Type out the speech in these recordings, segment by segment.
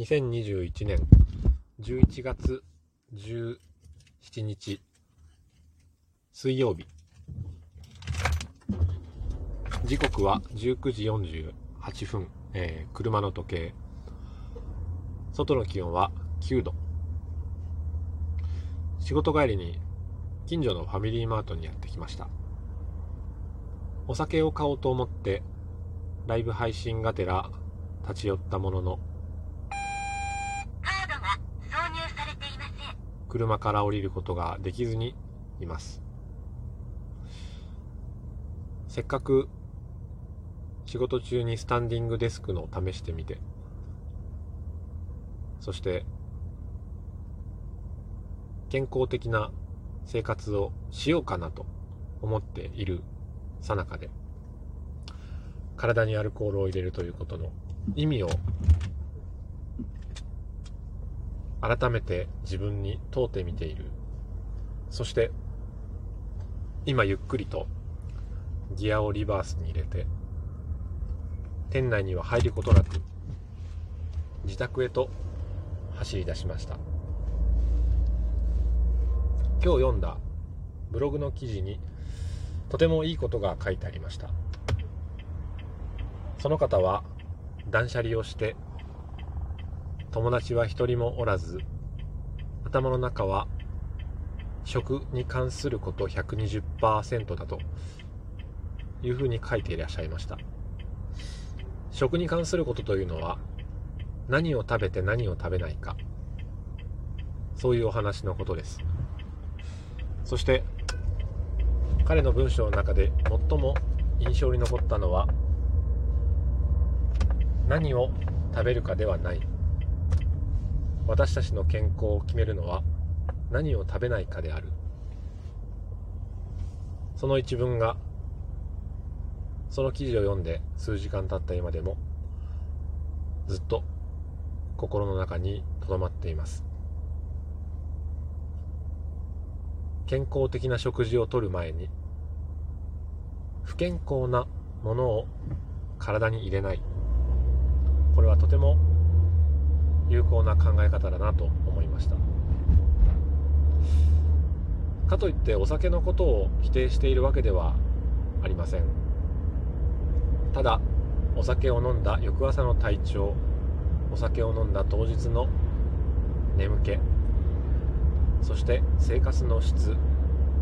2021年11月17日水曜日。時刻は19時48分、えー車の時計。外の気温は9度。仕事帰りに近所のファミリーマートにやってきました。お酒を買おうと思ってライブ配信がてら立ち寄ったもののカードが挿入されていません。車から降りることができずにいます。せっかく仕事中にスタンディングデスクの試してみてそして健康的な生活をしようかなと思っている最中で体にアルコールを入れるということの意味を改めて自分に問うてみている。そして今ゆっくりとギアをリバースに入れて店内には入ることなく自宅へと走り出しました。今日読んだブログの記事にとてもいいことが書いてありました。その方は断捨離をして友達は一人もおらず頭の中は食に関すること120%だというふうに書いていらっしゃいました。食に関することというのは何を食べて何を食べないか。そういうお話のことです。そして彼の文章の中で最も印象に残ったのは何を食べるかではない。私たちの健康を決めるのは何を食べないかである。その一文がその記事を読んで数時間経った今でもずっと心の中に留まっています。健康的な食事をとる前に不健康なものを体に入れない。これはとても有効な考え方だなと思いました。かといってお酒のことを否定しているわけではありません。ただお酒を飲んだ翌朝の体調お酒を飲んだ当日の眠気そして生活の質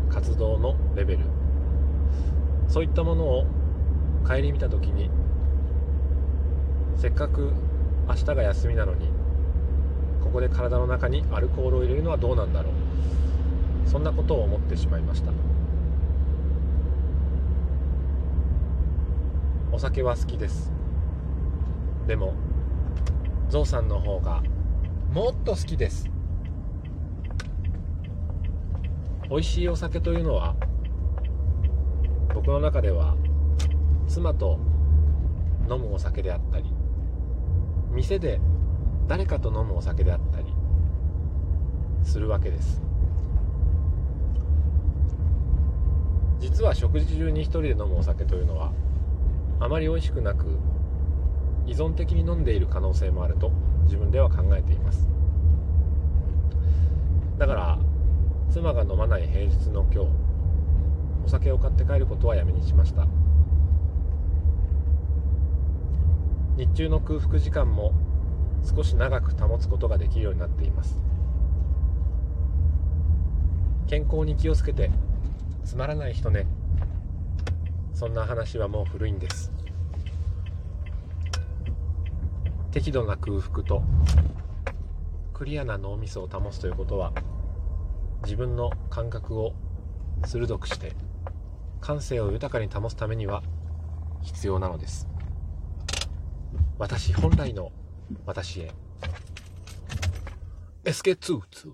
活動のレベルそういったものを顧みた時にせっかく明日が休みなのにここで体の中にアルコールを入れるのはどうなんだろう。そんなことを思ってしまいました。お酒は好きです。でもゾウさんの方がもっと好きです。美味しいお酒というのは僕の中では妻と飲むお酒であったり店で誰かと飲むお酒であったりするわけです。実は食事中に一人で飲むお酒というのはあまり美味しくなく依存的に飲んでいる可能性もあると自分では考えています。だから妻が飲まない平日の今日お酒を買って帰ることはやめにしました。日中の空腹時間も少し長く保つことができるようになっています。健康に気をつけてつまらない人ね。そんな話はもう古いんです。適度な空腹とクリアな脳みそを保つということは自分の感覚を鋭くして感性を豊かに保つためには必要なのです。私本来の私へ。SK222